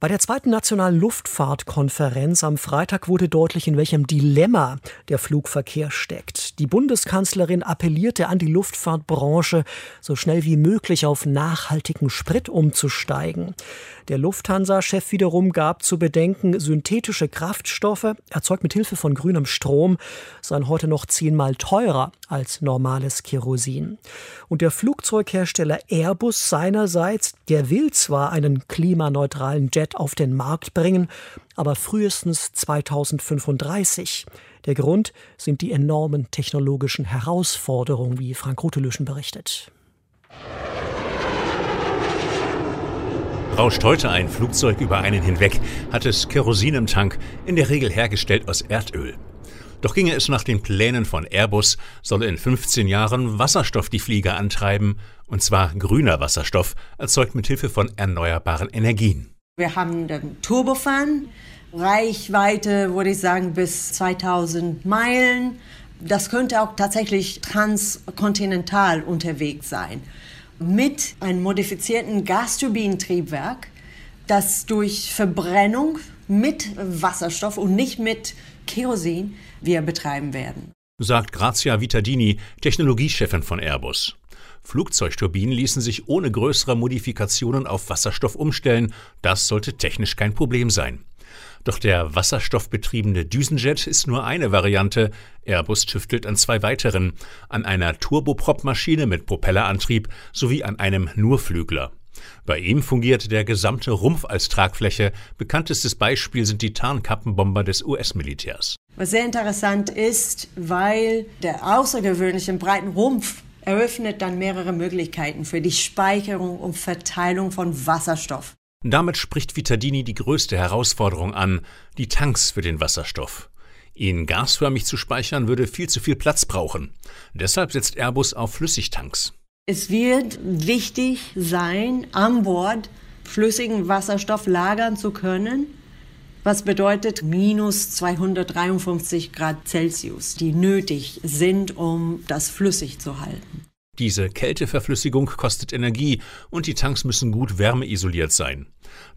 Bei der zweiten nationalen Luftfahrtkonferenz am Freitag wurde deutlich, in welchem Dilemma der Flugverkehr steckt. Die Bundeskanzlerin appellierte an die Luftfahrtbranche, so schnell wie möglich auf nachhaltigen Sprit umzusteigen. Der Lufthansa-Chef wiederum gab zu bedenken, synthetische Kraftstoffe, erzeugt mit Hilfe von grünem Strom, seien heute noch zehnmal teurer als normales Kerosin. Und der Flugzeughersteller Airbus seinerseits, der will zwar einen klimaneutralen Jet auf den Markt bringen, aber frühestens 2035. Der Grund sind die enormen technologischen Herausforderungen, wie Frank Rotelüschen berichtet. Rauscht heute ein Flugzeug über einen hinweg, hat es Kerosin im Tank, in der Regel hergestellt aus Erdöl. Doch ginge es nach den Plänen von Airbus, solle in 15 Jahren Wasserstoff die Flieger antreiben, und zwar grüner Wasserstoff, erzeugt mit Hilfe von erneuerbaren Energien. Wir haben den Turbofan, Reichweite würde ich sagen bis 2000 Meilen. Das könnte auch tatsächlich transkontinental unterwegs sein mit einem modifizierten Gasturbinentriebwerk, das durch Verbrennung mit Wasserstoff und nicht mit Kerosin wir betreiben werden. Sagt Grazia Vitadini, Technologiechefin von Airbus. Flugzeugturbinen ließen sich ohne größere Modifikationen auf Wasserstoff umstellen. Das sollte technisch kein Problem sein. Doch der wasserstoffbetriebene Düsenjet ist nur eine Variante. Airbus tüftelt an zwei weiteren, an einer Turboprop-Maschine mit Propellerantrieb sowie an einem Nurflügler. Bei ihm fungiert der gesamte Rumpf als Tragfläche. Bekanntestes Beispiel sind die Tarnkappenbomber des US-Militärs. Was sehr interessant ist, weil der außergewöhnliche breiten Rumpf eröffnet dann mehrere Möglichkeiten für die Speicherung und Verteilung von Wasserstoff. Damit spricht Vitadini die größte Herausforderung an, die Tanks für den Wasserstoff. Ihn gasförmig zu speichern würde viel zu viel Platz brauchen. Deshalb setzt Airbus auf Flüssigtanks. Es wird wichtig sein, an Bord flüssigen Wasserstoff lagern zu können, was bedeutet minus 253 Grad Celsius, die nötig sind, um das flüssig zu halten. Diese Kälteverflüssigung kostet Energie und die Tanks müssen gut wärmeisoliert sein.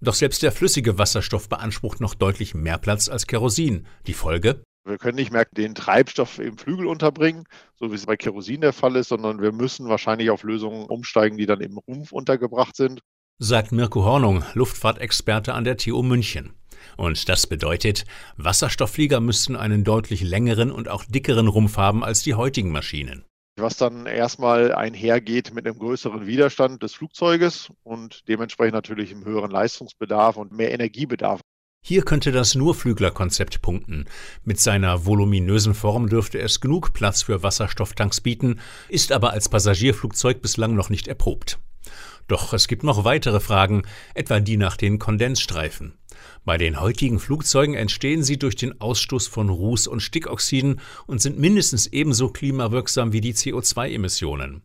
Doch selbst der flüssige Wasserstoff beansprucht noch deutlich mehr Platz als Kerosin. Die Folge? Wir können nicht mehr den Treibstoff im Flügel unterbringen, so wie es bei Kerosin der Fall ist, sondern wir müssen wahrscheinlich auf Lösungen umsteigen, die dann im Rumpf untergebracht sind. Sagt Mirko Hornung, Luftfahrtexperte an der TU München. Und das bedeutet, Wasserstoffflieger müssten einen deutlich längeren und auch dickeren Rumpf haben als die heutigen Maschinen was dann erstmal einhergeht mit einem größeren Widerstand des Flugzeuges und dementsprechend natürlich einem höheren Leistungsbedarf und mehr Energiebedarf. Hier könnte das Nurflügler-Konzept punkten. Mit seiner voluminösen Form dürfte es genug Platz für Wasserstofftanks bieten, ist aber als Passagierflugzeug bislang noch nicht erprobt. Doch es gibt noch weitere Fragen, etwa die nach den Kondensstreifen. Bei den heutigen Flugzeugen entstehen sie durch den Ausstoß von Ruß- und Stickoxiden und sind mindestens ebenso klimawirksam wie die CO2-Emissionen.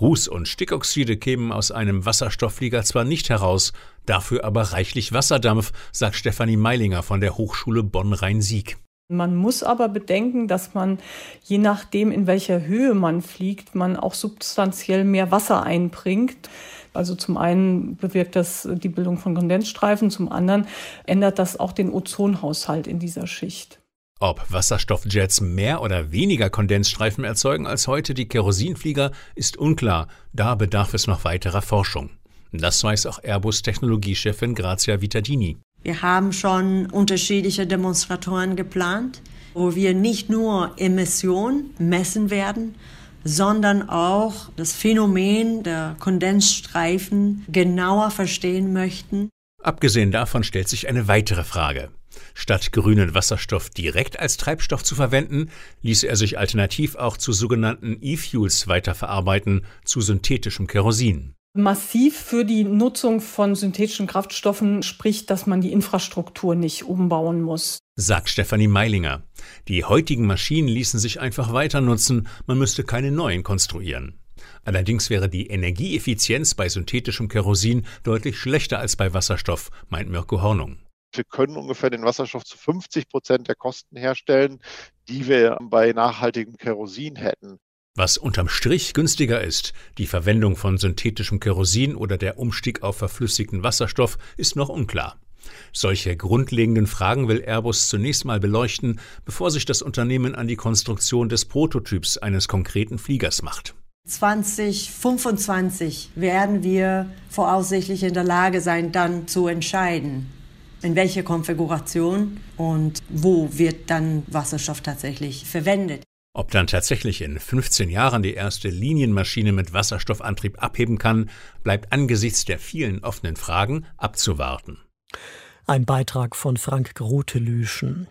Ruß- und Stickoxide kämen aus einem Wasserstoffflieger zwar nicht heraus, dafür aber reichlich Wasserdampf, sagt Stefanie Meilinger von der Hochschule Bonn-Rhein-Sieg. Man muss aber bedenken, dass man, je nachdem, in welcher Höhe man fliegt, man auch substanziell mehr Wasser einbringt. Also zum einen bewirkt das die Bildung von Kondensstreifen, zum anderen ändert das auch den Ozonhaushalt in dieser Schicht. Ob Wasserstoffjets mehr oder weniger Kondensstreifen erzeugen als heute die Kerosinflieger, ist unklar. Da bedarf es noch weiterer Forschung. Das weiß auch Airbus Technologiechefin Grazia Vitadini. Wir haben schon unterschiedliche Demonstratoren geplant, wo wir nicht nur Emissionen messen werden, sondern auch das Phänomen der Kondensstreifen genauer verstehen möchten. Abgesehen davon stellt sich eine weitere Frage. Statt grünen Wasserstoff direkt als Treibstoff zu verwenden, ließe er sich alternativ auch zu sogenannten E-Fuels weiterverarbeiten, zu synthetischem Kerosin. Massiv für die Nutzung von synthetischen Kraftstoffen spricht, dass man die Infrastruktur nicht umbauen muss sagt Stefanie Meilinger. Die heutigen Maschinen ließen sich einfach weiter nutzen, man müsste keine neuen konstruieren. Allerdings wäre die Energieeffizienz bei synthetischem Kerosin deutlich schlechter als bei Wasserstoff, meint Mirko Hornung. Wir können ungefähr den Wasserstoff zu 50 Prozent der Kosten herstellen, die wir bei nachhaltigem Kerosin hätten. Was unterm Strich günstiger ist, die Verwendung von synthetischem Kerosin oder der Umstieg auf verflüssigten Wasserstoff, ist noch unklar. Solche grundlegenden Fragen will Airbus zunächst mal beleuchten, bevor sich das Unternehmen an die Konstruktion des Prototyps eines konkreten Fliegers macht. 2025 werden wir voraussichtlich in der Lage sein, dann zu entscheiden, in welcher Konfiguration und wo wird dann Wasserstoff tatsächlich verwendet. Ob dann tatsächlich in 15 Jahren die erste Linienmaschine mit Wasserstoffantrieb abheben kann, bleibt angesichts der vielen offenen Fragen abzuwarten. Ein Beitrag von Frank Grotelüschen.